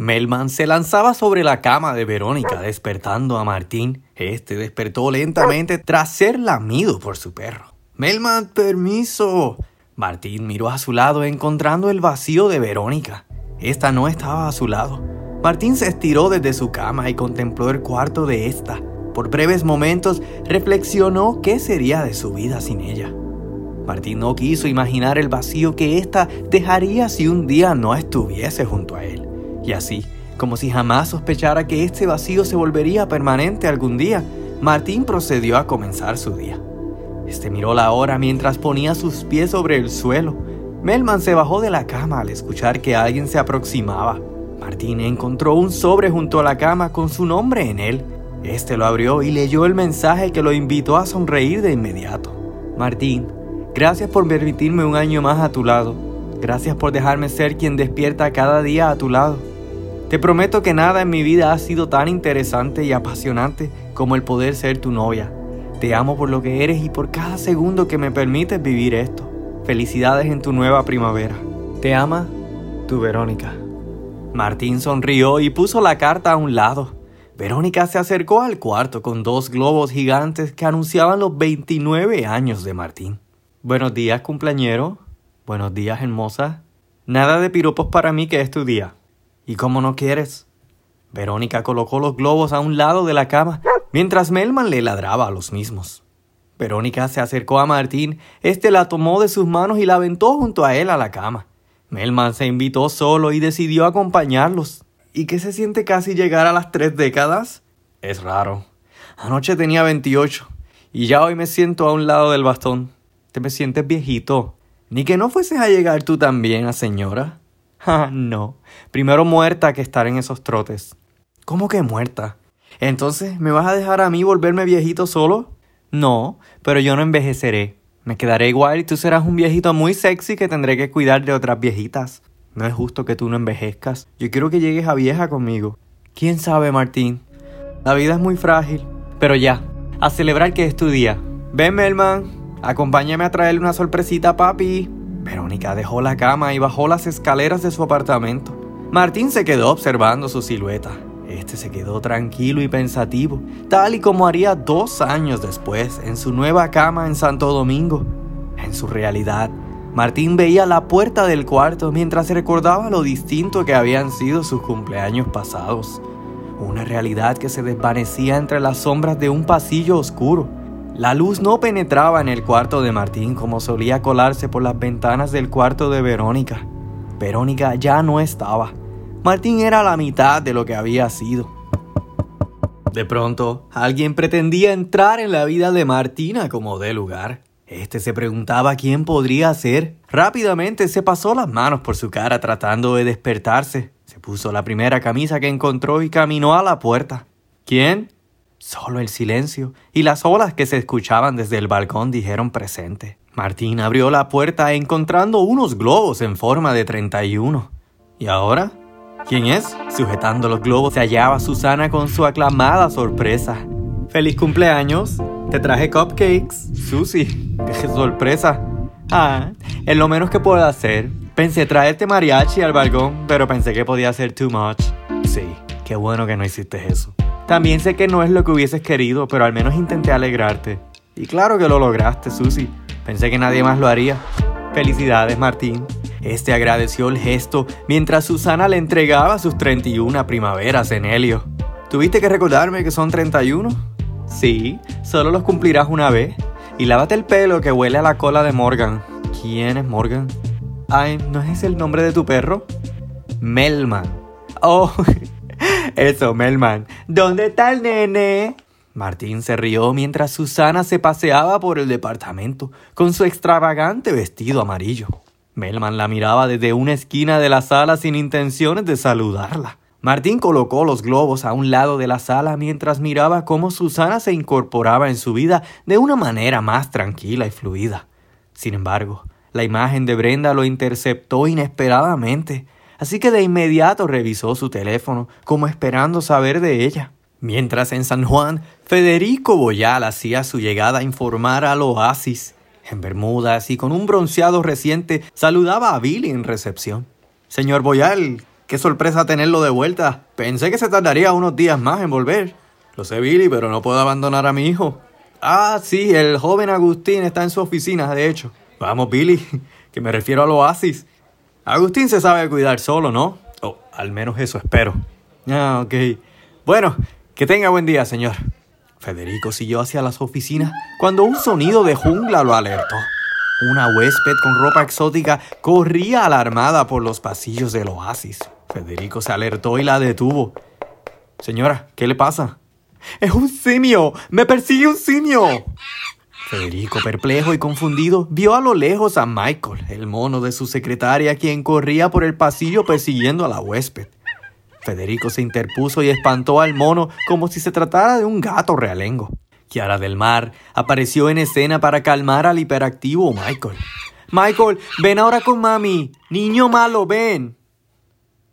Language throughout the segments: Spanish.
Melman se lanzaba sobre la cama de Verónica, despertando a Martín. Este despertó lentamente tras ser lamido por su perro. Melman, permiso. Martín miró a su lado encontrando el vacío de Verónica. Esta no estaba a su lado. Martín se estiró desde su cama y contempló el cuarto de esta. Por breves momentos reflexionó qué sería de su vida sin ella. Martín no quiso imaginar el vacío que ésta dejaría si un día no estuviese junto a él. Y así, como si jamás sospechara que este vacío se volvería permanente algún día, Martín procedió a comenzar su día. Este miró la hora mientras ponía sus pies sobre el suelo. Melman se bajó de la cama al escuchar que alguien se aproximaba. Martín encontró un sobre junto a la cama con su nombre en él. Este lo abrió y leyó el mensaje que lo invitó a sonreír de inmediato. Martín, gracias por permitirme un año más a tu lado. Gracias por dejarme ser quien despierta cada día a tu lado. Te prometo que nada en mi vida ha sido tan interesante y apasionante como el poder ser tu novia. Te amo por lo que eres y por cada segundo que me permites vivir esto. Felicidades en tu nueva primavera. Te ama, tu Verónica. Martín sonrió y puso la carta a un lado. Verónica se acercó al cuarto con dos globos gigantes que anunciaban los 29 años de Martín. Buenos días, cumpleañero. Buenos días, hermosa. Nada de piropos para mí que es tu día. ¿Y cómo no quieres? Verónica colocó los globos a un lado de la cama, mientras Melman le ladraba a los mismos. Verónica se acercó a Martín, este la tomó de sus manos y la aventó junto a él a la cama. Melman se invitó solo y decidió acompañarlos. ¿Y qué se siente casi llegar a las tres décadas? Es raro. Anoche tenía 28 y ya hoy me siento a un lado del bastón. Te me sientes viejito. Ni que no fueses a llegar tú también a señora. Ah, no. Primero muerta que estar en esos trotes. ¿Cómo que muerta? Entonces, ¿me vas a dejar a mí volverme viejito solo? No, pero yo no envejeceré. Me quedaré igual y tú serás un viejito muy sexy que tendré que cuidar de otras viejitas. No es justo que tú no envejezcas. Yo quiero que llegues a vieja conmigo. ¿Quién sabe, Martín? La vida es muy frágil. Pero ya, a celebrar que es tu día. Ven, Melman. Acompáñame a traerle una sorpresita a papi. Verónica dejó la cama y bajó las escaleras de su apartamento. Martín se quedó observando su silueta. Este se quedó tranquilo y pensativo, tal y como haría dos años después en su nueva cama en Santo Domingo. En su realidad, Martín veía la puerta del cuarto mientras recordaba lo distinto que habían sido sus cumpleaños pasados. Una realidad que se desvanecía entre las sombras de un pasillo oscuro la luz no penetraba en el cuarto de Martín como solía colarse por las ventanas del cuarto de Verónica. Verónica ya no estaba. Martín era la mitad de lo que había sido. De pronto, alguien pretendía entrar en la vida de Martina como de lugar. Este se preguntaba quién podría ser. Rápidamente se pasó las manos por su cara tratando de despertarse. Se puso la primera camisa que encontró y caminó a la puerta. ¿Quién? Solo el silencio y las olas que se escuchaban desde el balcón dijeron presente. Martín abrió la puerta encontrando unos globos en forma de 31. ¿Y ahora? ¿Quién es? Sujetando los globos se hallaba Susana con su aclamada sorpresa. ¡Feliz cumpleaños! Te traje cupcakes. Susi, qué sorpresa. Ah, es lo menos que puedo hacer. Pensé traerte mariachi al balcón, pero pensé que podía ser too much. Sí, qué bueno que no hiciste eso. También sé que no es lo que hubieses querido, pero al menos intenté alegrarte. Y claro que lo lograste, Susi. Pensé que nadie más lo haría. Felicidades, Martín. Este agradeció el gesto mientras Susana le entregaba sus 31 primaveras en helio. ¿Tuviste que recordarme que son 31? Sí, solo los cumplirás una vez. Y lávate el pelo que huele a la cola de Morgan. ¿Quién es Morgan? Ay, ¿no es ese el nombre de tu perro? Melman. Oh, Eso, Melman. ¿Dónde está el nene? Martín se rió mientras Susana se paseaba por el departamento con su extravagante vestido amarillo. Melman la miraba desde una esquina de la sala sin intenciones de saludarla. Martín colocó los globos a un lado de la sala mientras miraba cómo Susana se incorporaba en su vida de una manera más tranquila y fluida. Sin embargo, la imagen de Brenda lo interceptó inesperadamente así que de inmediato revisó su teléfono como esperando saber de ella. Mientras en San Juan, Federico Boyal hacía su llegada a informar al oasis. En Bermudas y con un bronceado reciente, saludaba a Billy en recepción. Señor Boyal, Qué sorpresa tenerlo de vuelta. Pensé que se tardaría unos días más en volver. Lo sé, Billy, pero no puedo abandonar a mi hijo. Ah, sí, el joven Agustín está en su oficina, de hecho. Vamos, Billy, que me refiero al oasis. Agustín se sabe cuidar solo, ¿no? O al menos eso espero. Ah, ok. Bueno, que tenga buen día, señor. Federico siguió hacia las oficinas cuando un sonido de jungla lo alertó. Una huésped con ropa exótica corría alarmada por los pasillos del oasis. Federico se alertó y la detuvo. Señora, ¿qué le pasa? Es un simio. Me persigue un simio. Federico, perplejo y confundido, vio a lo lejos a Michael, el mono de su secretaria, quien corría por el pasillo persiguiendo a la huésped. Federico se interpuso y espantó al mono como si se tratara de un gato realengo. Kiara del Mar apareció en escena para calmar al hiperactivo Michael. Michael, ven ahora con mami. Niño malo, ven.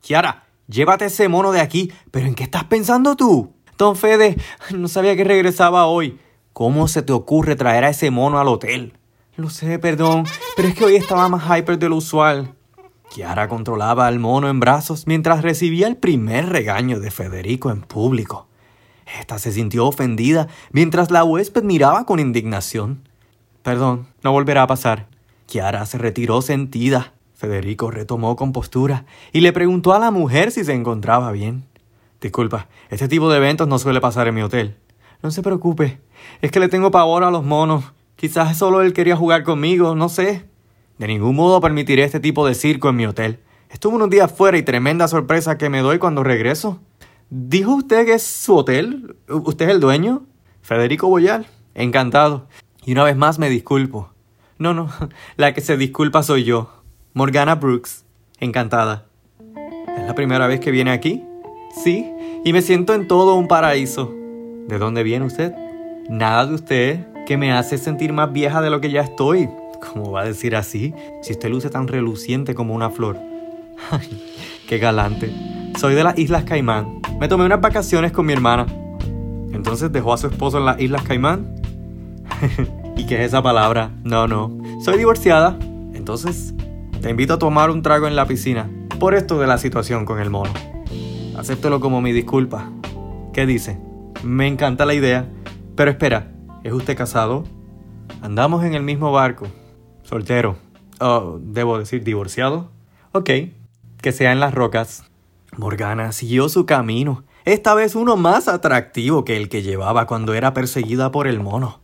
Kiara, llévate ese mono de aquí. ¿Pero en qué estás pensando tú? Don Fede, no sabía que regresaba hoy. ¿Cómo se te ocurre traer a ese mono al hotel? Lo sé, perdón, pero es que hoy estaba más hyper de lo usual. Kiara controlaba al mono en brazos mientras recibía el primer regaño de Federico en público. Esta se sintió ofendida mientras la huésped miraba con indignación. Perdón, no volverá a pasar. Kiara se retiró sentida. Federico retomó compostura y le preguntó a la mujer si se encontraba bien. Disculpa, este tipo de eventos no suele pasar en mi hotel. No se preocupe, es que le tengo pavor a los monos. Quizás solo él quería jugar conmigo, no sé. De ningún modo permitiré este tipo de circo en mi hotel. Estuve unos días fuera y tremenda sorpresa que me doy cuando regreso. ¿Dijo usted que es su hotel? ¿Usted es el dueño? Federico Boyal. Encantado. Y una vez más me disculpo. No, no, la que se disculpa soy yo. Morgana Brooks. Encantada. ¿Es la primera vez que viene aquí? Sí, y me siento en todo un paraíso. ¿De dónde viene usted? Nada de usted que me hace sentir más vieja de lo que ya estoy. ¿Cómo va a decir así? Si usted luce tan reluciente como una flor. Ay, qué galante. Soy de las Islas Caimán. Me tomé unas vacaciones con mi hermana. Entonces dejó a su esposo en las Islas Caimán. ¿Y qué es esa palabra? No, no. Soy divorciada. Entonces, te invito a tomar un trago en la piscina. Por esto de la situación con el mono. Acéptelo como mi disculpa. ¿Qué dice? Me encanta la idea. Pero espera, ¿es usted casado? Andamos en el mismo barco. Soltero. Oh, debo decir divorciado. Ok, que sea en las rocas. Morgana siguió su camino, esta vez uno más atractivo que el que llevaba cuando era perseguida por el mono.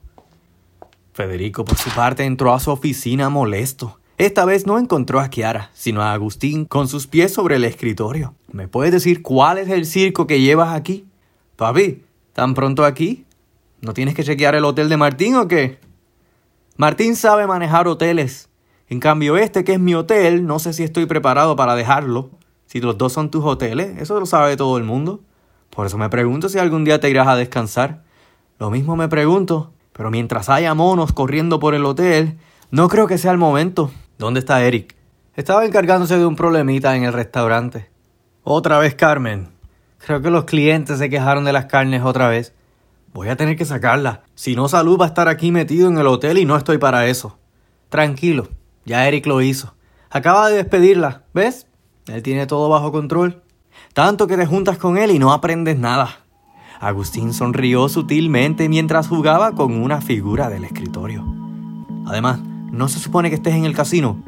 Federico, por su parte, entró a su oficina molesto. Esta vez no encontró a Kiara, sino a Agustín con sus pies sobre el escritorio. ¿Me puedes decir cuál es el circo que llevas aquí? Papi, ¿tan pronto aquí? ¿No tienes que chequear el hotel de Martín o qué? Martín sabe manejar hoteles. En cambio, este que es mi hotel, no sé si estoy preparado para dejarlo. Si los dos son tus hoteles, eso lo sabe todo el mundo. Por eso me pregunto si algún día te irás a descansar. Lo mismo me pregunto, pero mientras haya monos corriendo por el hotel, no creo que sea el momento. ¿Dónde está Eric? Estaba encargándose de un problemita en el restaurante. Otra vez Carmen. Creo que los clientes se quejaron de las carnes otra vez. Voy a tener que sacarla. Si no, Salud va a estar aquí metido en el hotel y no estoy para eso. Tranquilo, ya Eric lo hizo. Acaba de despedirla, ¿ves? Él tiene todo bajo control. Tanto que te juntas con él y no aprendes nada. Agustín sonrió sutilmente mientras jugaba con una figura del escritorio. Además, ¿no se supone que estés en el casino?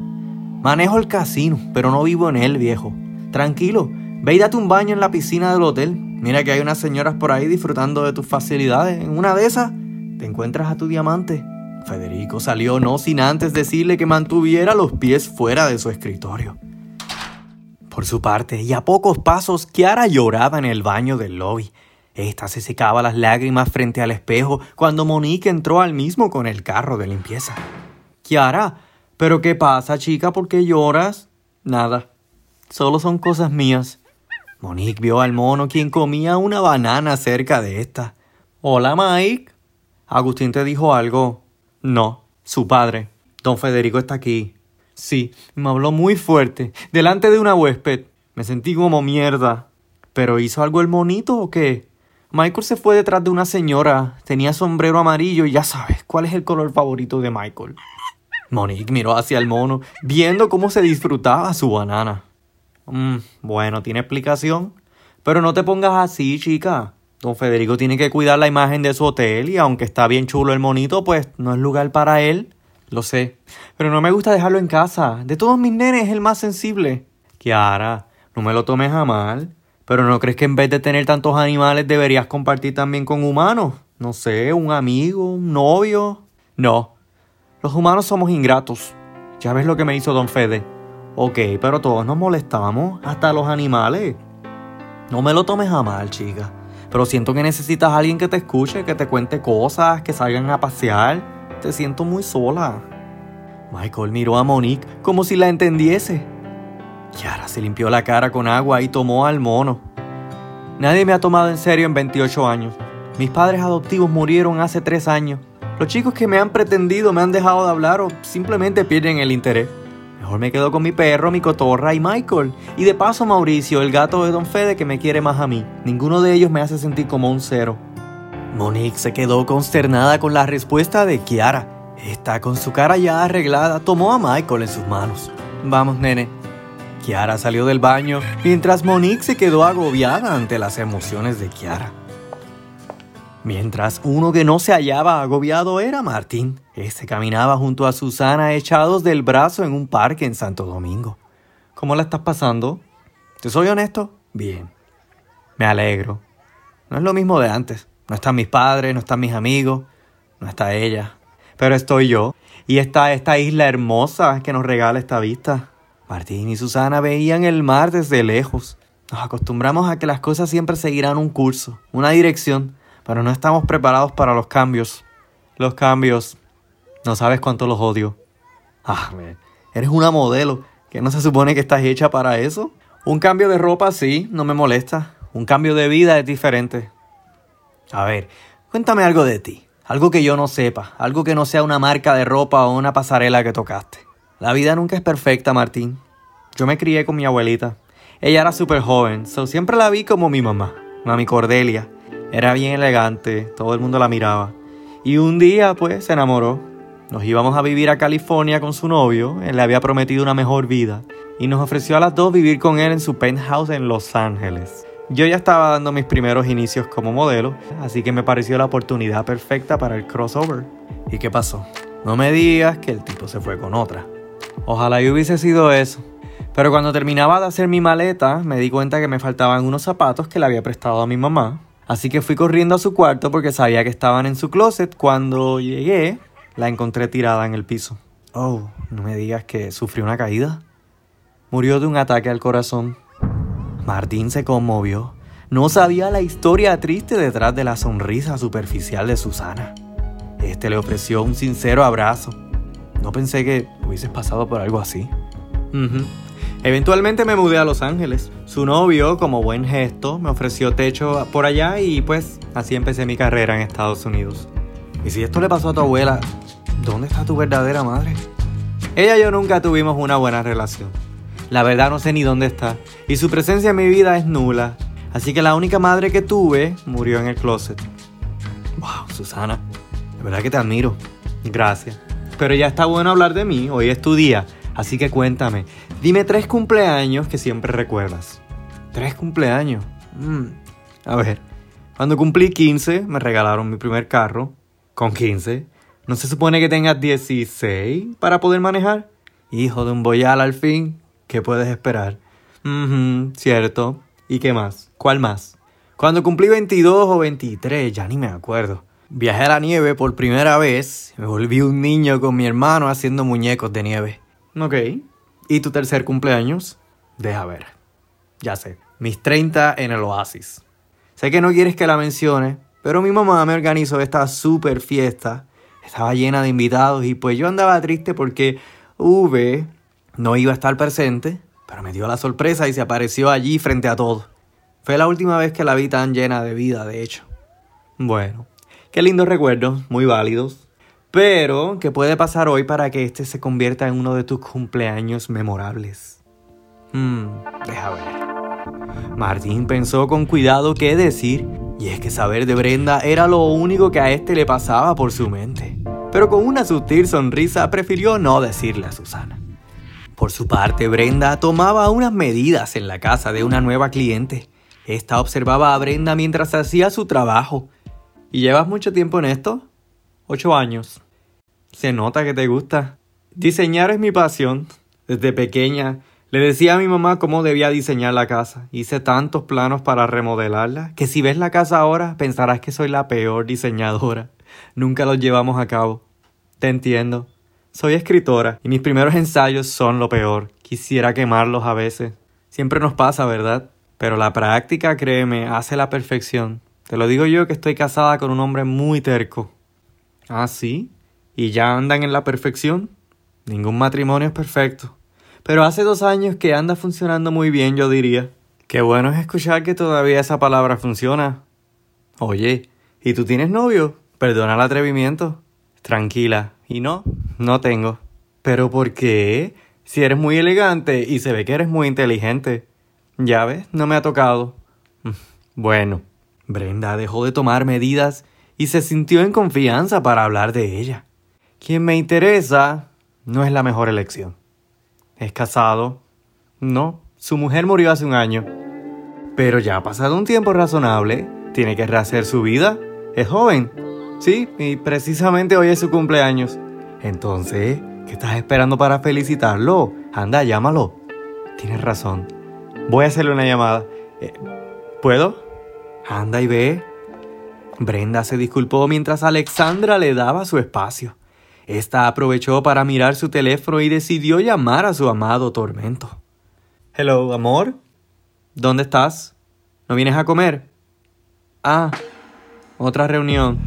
Manejo el casino, pero no vivo en él, viejo. Tranquilo, ve y date un baño en la piscina del hotel. Mira que hay unas señoras por ahí disfrutando de tus facilidades. En una de esas, te encuentras a tu diamante. Federico salió no sin antes decirle que mantuviera los pies fuera de su escritorio. Por su parte, y a pocos pasos, Kiara lloraba en el baño del lobby. Esta se secaba las lágrimas frente al espejo cuando Monique entró al mismo con el carro de limpieza. Kiara, ¿pero qué pasa, chica? ¿Por qué lloras? Nada. Solo son cosas mías. Monique vio al mono quien comía una banana cerca de esta. Hola, Mike. Agustín te dijo algo. No, su padre. Don Federico está aquí. Sí, me habló muy fuerte, delante de una huésped. Me sentí como mierda. ¿Pero hizo algo el monito o qué? Michael se fue detrás de una señora, tenía sombrero amarillo y ya sabes cuál es el color favorito de Michael. Monique miró hacia el mono, viendo cómo se disfrutaba su banana. Mm, bueno, tiene explicación. Pero no te pongas así, chica. Don Federico tiene que cuidar la imagen de su hotel y aunque está bien chulo el monito, pues no es lugar para él. Lo sé. Pero no me gusta dejarlo en casa. De todos mis nenes es el más sensible. Kiara, no me lo tomes a mal. Pero ¿no crees que en vez de tener tantos animales deberías compartir también con humanos? No sé, un amigo, un novio. No. Los humanos somos ingratos. Ya ves lo que me hizo Don Fede. Ok, pero todos nos molestamos, hasta los animales. No me lo tomes a mal, chica. Pero siento que necesitas a alguien que te escuche, que te cuente cosas, que salgan a pasear. Te siento muy sola. Michael miró a Monique como si la entendiese. Yara se limpió la cara con agua y tomó al mono. Nadie me ha tomado en serio en 28 años. Mis padres adoptivos murieron hace 3 años. Los chicos que me han pretendido me han dejado de hablar o simplemente pierden el interés. Mejor me quedo con mi perro, mi cotorra y Michael. Y de paso Mauricio, el gato de Don Fede que me quiere más a mí. Ninguno de ellos me hace sentir como un cero. Monique se quedó consternada con la respuesta de Kiara. Esta, con su cara ya arreglada, tomó a Michael en sus manos. Vamos, nene. Kiara salió del baño mientras Monique se quedó agobiada ante las emociones de Kiara. Mientras uno que no se hallaba agobiado era Martín. Este caminaba junto a Susana echados del brazo en un parque en Santo Domingo. ¿Cómo la estás pasando? ¿Te soy honesto? Bien. Me alegro. No es lo mismo de antes. No están mis padres, no están mis amigos, no está ella. Pero estoy yo. Y está esta isla hermosa que nos regala esta vista. Martín y Susana veían el mar desde lejos. Nos acostumbramos a que las cosas siempre seguirán un curso, una dirección pero no estamos preparados para los cambios. Los cambios. No sabes cuánto los odio. Ah, eres una modelo. ¿Que no se supone que estás hecha para eso? Un cambio de ropa sí, no me molesta. Un cambio de vida es diferente. A ver, cuéntame algo de ti. Algo que yo no sepa. Algo que no sea una marca de ropa o una pasarela que tocaste. La vida nunca es perfecta, Martín. Yo me crié con mi abuelita. Ella era súper joven, so siempre la vi como mi mamá, mami Cordelia. Era bien elegante, todo el mundo la miraba. Y un día, pues, se enamoró. Nos íbamos a vivir a California con su novio, él le había prometido una mejor vida, y nos ofreció a las dos vivir con él en su penthouse en Los Ángeles. Yo ya estaba dando mis primeros inicios como modelo, así que me pareció la oportunidad perfecta para el crossover. ¿Y qué pasó? No me digas que el tipo se fue con otra. Ojalá yo hubiese sido eso. Pero cuando terminaba de hacer mi maleta, me di cuenta que me faltaban unos zapatos que le había prestado a mi mamá Así que fui corriendo a su cuarto porque sabía que estaban en su closet. Cuando llegué, la encontré tirada en el piso. Oh, no me digas que sufrió una caída. Murió de un ataque al corazón. Martín se conmovió. No sabía la historia triste detrás de la sonrisa superficial de Susana. Este le ofreció un sincero abrazo. No pensé que hubieses pasado por algo así. Eventualmente me mudé a Los Ángeles. Su novio, como buen gesto, me ofreció techo por allá y pues así empecé mi carrera en Estados Unidos. Y si esto le pasó a tu abuela, ¿dónde está tu verdadera madre? Ella y yo nunca tuvimos una buena relación. La verdad no sé ni dónde está. Y su presencia en mi vida es nula. Así que la única madre que tuve murió en el closet. Wow, Susana. De verdad que te admiro. Gracias. Pero ya está bueno hablar de mí. Hoy es tu día. Así que cuéntame, dime tres cumpleaños que siempre recuerdas. ¿Tres cumpleaños? Mm. A ver, cuando cumplí 15 me regalaron mi primer carro. Con 15. ¿No se supone que tengas 16 para poder manejar? Hijo de un boyal al fin. ¿Qué puedes esperar? cierto. ¿Y qué más? ¿Cuál más? Cuando cumplí 22 o 23, ya ni me acuerdo. Viajé a la nieve por primera vez. Me volví un niño con mi hermano haciendo muñecos de nieve. Ok. ¿Y tu tercer cumpleaños? Deja ver. Ya sé. Mis 30 en el Oasis. Sé que no quieres que la mencione, pero mi mamá me organizó esta super fiesta. Estaba llena de invitados y pues yo andaba triste porque V no iba a estar presente, pero me dio la sorpresa y se apareció allí frente a todos. Fue la última vez que la vi tan llena de vida, de hecho. Bueno, qué lindos recuerdos, muy válidos. Pero, ¿qué puede pasar hoy para que este se convierta en uno de tus cumpleaños memorables? Hmm, deja ver. Martín pensó con cuidado qué decir, y es que saber de Brenda era lo único que a este le pasaba por su mente. Pero con una sutil sonrisa prefirió no decirle a Susana. Por su parte, Brenda tomaba unas medidas en la casa de una nueva cliente. Esta observaba a Brenda mientras hacía su trabajo. ¿Y llevas mucho tiempo en esto? Ocho años. Se nota que te gusta. Diseñar es mi pasión. Desde pequeña le decía a mi mamá cómo debía diseñar la casa. Hice tantos planos para remodelarla que si ves la casa ahora pensarás que soy la peor diseñadora. Nunca los llevamos a cabo. Te entiendo. Soy escritora y mis primeros ensayos son lo peor. Quisiera quemarlos a veces. Siempre nos pasa, ¿verdad? Pero la práctica, créeme, hace la perfección. Te lo digo yo que estoy casada con un hombre muy terco. ¿Ah, sí? ¿Y ya andan en la perfección? Ningún matrimonio es perfecto. Pero hace dos años que anda funcionando muy bien, yo diría. Qué bueno es escuchar que todavía esa palabra funciona. Oye, ¿y tú tienes novio? Perdona el atrevimiento. Tranquila. ¿Y no? No tengo. ¿Pero por qué? Si eres muy elegante y se ve que eres muy inteligente. Ya ves, no me ha tocado. Bueno, Brenda dejó de tomar medidas y se sintió en confianza para hablar de ella. Quien me interesa no es la mejor elección. Es casado. No, su mujer murió hace un año. Pero ya ha pasado un tiempo razonable. Tiene que rehacer su vida. Es joven. Sí, y precisamente hoy es su cumpleaños. Entonces, ¿qué estás esperando para felicitarlo? Anda, llámalo. Tienes razón. Voy a hacerle una llamada. Eh, ¿Puedo? Anda y ve. Brenda se disculpó mientras Alexandra le daba su espacio. Esta aprovechó para mirar su teléfono y decidió llamar a su amado Tormento. Hello, amor. ¿Dónde estás? ¿No vienes a comer? Ah, otra reunión.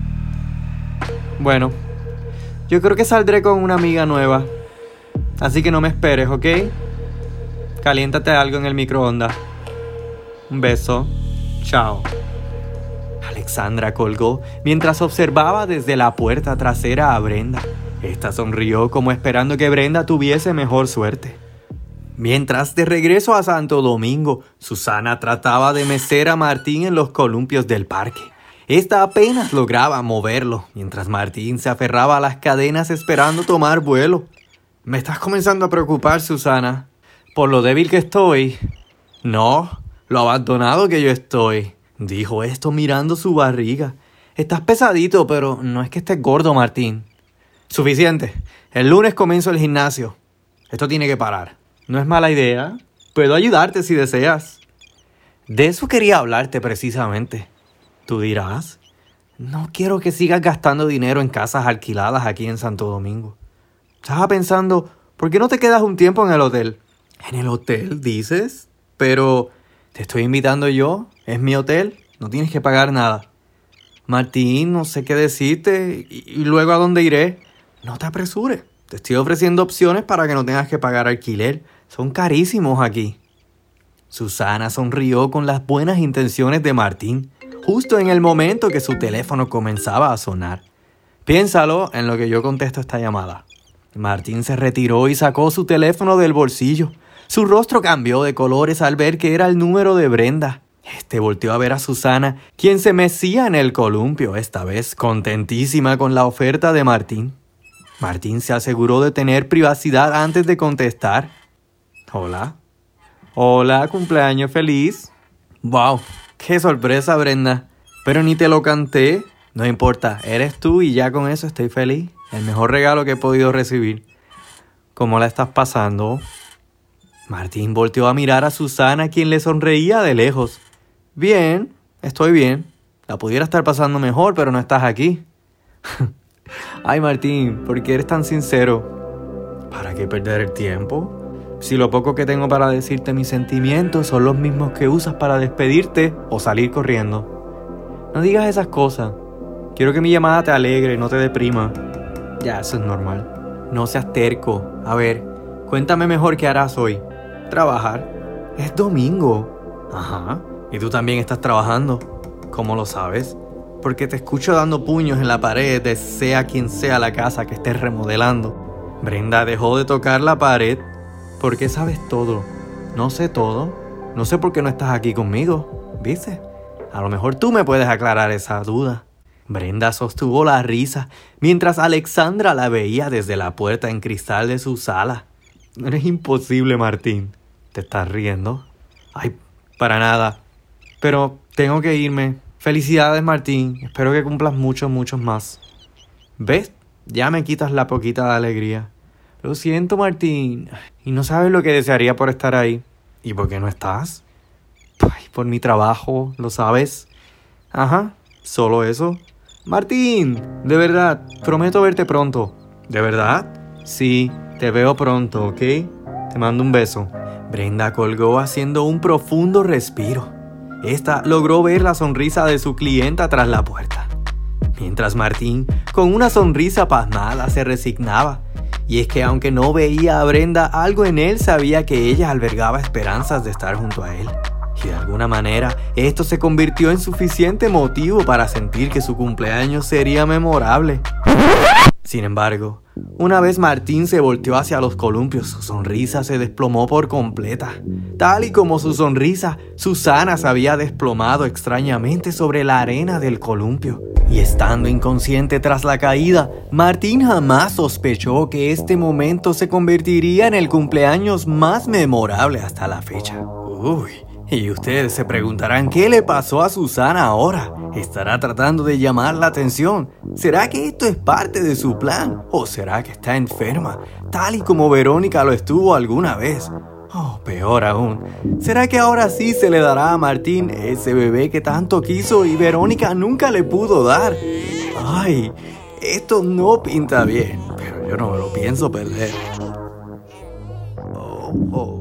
Bueno, yo creo que saldré con una amiga nueva. Así que no me esperes, ¿ok? Caliéntate algo en el microondas. Un beso. Chao. Alexandra colgó mientras observaba desde la puerta trasera a Brenda. Esta sonrió como esperando que Brenda tuviese mejor suerte. Mientras de regreso a Santo Domingo, Susana trataba de mecer a Martín en los columpios del parque. Esta apenas lograba moverlo, mientras Martín se aferraba a las cadenas esperando tomar vuelo. Me estás comenzando a preocupar, Susana, por lo débil que estoy. No, lo abandonado que yo estoy, dijo esto mirando su barriga. Estás pesadito, pero no es que estés gordo, Martín. Suficiente. El lunes comienzo el gimnasio. Esto tiene que parar. No es mala idea. Puedo ayudarte si deseas. De eso quería hablarte precisamente. Tú dirás, no quiero que sigas gastando dinero en casas alquiladas aquí en Santo Domingo. Estaba pensando, ¿por qué no te quedas un tiempo en el hotel? ¿En el hotel, dices? Pero te estoy invitando yo, es mi hotel, no tienes que pagar nada. Martín, no sé qué decirte, y luego a dónde iré. No te apresures, te estoy ofreciendo opciones para que no tengas que pagar alquiler. Son carísimos aquí. Susana sonrió con las buenas intenciones de Martín justo en el momento que su teléfono comenzaba a sonar. Piénsalo en lo que yo contesto esta llamada. Martín se retiró y sacó su teléfono del bolsillo. Su rostro cambió de colores al ver que era el número de Brenda. Este volteó a ver a Susana, quien se mecía en el columpio, esta vez contentísima con la oferta de Martín. Martín se aseguró de tener privacidad antes de contestar. Hola. Hola, cumpleaños feliz. Wow, Qué sorpresa, Brenda. Pero ni te lo canté. No importa, eres tú y ya con eso estoy feliz. El mejor regalo que he podido recibir. ¿Cómo la estás pasando? Martín volteó a mirar a Susana, quien le sonreía de lejos. Bien, estoy bien. La pudiera estar pasando mejor, pero no estás aquí. Ay, Martín, ¿por qué eres tan sincero? ¿Para qué perder el tiempo? Si lo poco que tengo para decirte mis sentimientos son los mismos que usas para despedirte o salir corriendo. No digas esas cosas. Quiero que mi llamada te alegre, no te deprima. Ya, eso es normal. No seas terco. A ver, cuéntame mejor qué harás hoy. Trabajar. Es domingo. Ajá. Y tú también estás trabajando. ¿Cómo lo sabes? Porque te escucho dando puños en la pared de sea quien sea la casa que estés remodelando. Brenda dejó de tocar la pared ¿Por qué sabes todo? No sé todo. No sé por qué no estás aquí conmigo. ¿Viste? A lo mejor tú me puedes aclarar esa duda. Brenda sostuvo la risa mientras Alexandra la veía desde la puerta en cristal de su sala. Eres imposible, Martín. ¿Te estás riendo? Ay, para nada. Pero tengo que irme. Felicidades, Martín. Espero que cumplas muchos, muchos más. ¿Ves? Ya me quitas la poquita de alegría. Lo siento, Martín. Y no sabes lo que desearía por estar ahí. ¿Y por qué no estás? Por mi trabajo, ¿lo sabes? Ajá, solo eso. Martín, de verdad, prometo verte pronto. ¿De verdad? Sí, te veo pronto, ¿ok? Te mando un beso. Brenda colgó haciendo un profundo respiro. Esta logró ver la sonrisa de su clienta tras la puerta. Mientras Martín, con una sonrisa pasmada, se resignaba. Y es que aunque no veía a Brenda, algo en él sabía que ella albergaba esperanzas de estar junto a él. Y de alguna manera, esto se convirtió en suficiente motivo para sentir que su cumpleaños sería memorable. Sin embargo, una vez Martín se volteó hacia los columpios, su sonrisa se desplomó por completa. Tal y como su sonrisa, Susana se había desplomado extrañamente sobre la arena del columpio. Y estando inconsciente tras la caída, Martín jamás sospechó que este momento se convertiría en el cumpleaños más memorable hasta la fecha. Uy, y ustedes se preguntarán qué le pasó a Susana ahora. ¿Estará tratando de llamar la atención? ¿Será que esto es parte de su plan? ¿O será que está enferma, tal y como Verónica lo estuvo alguna vez? Oh, peor aún. ¿Será que ahora sí se le dará a Martín ese bebé que tanto quiso y Verónica nunca le pudo dar? Ay, esto no pinta bien, pero yo no me lo pienso perder. Oh, oh.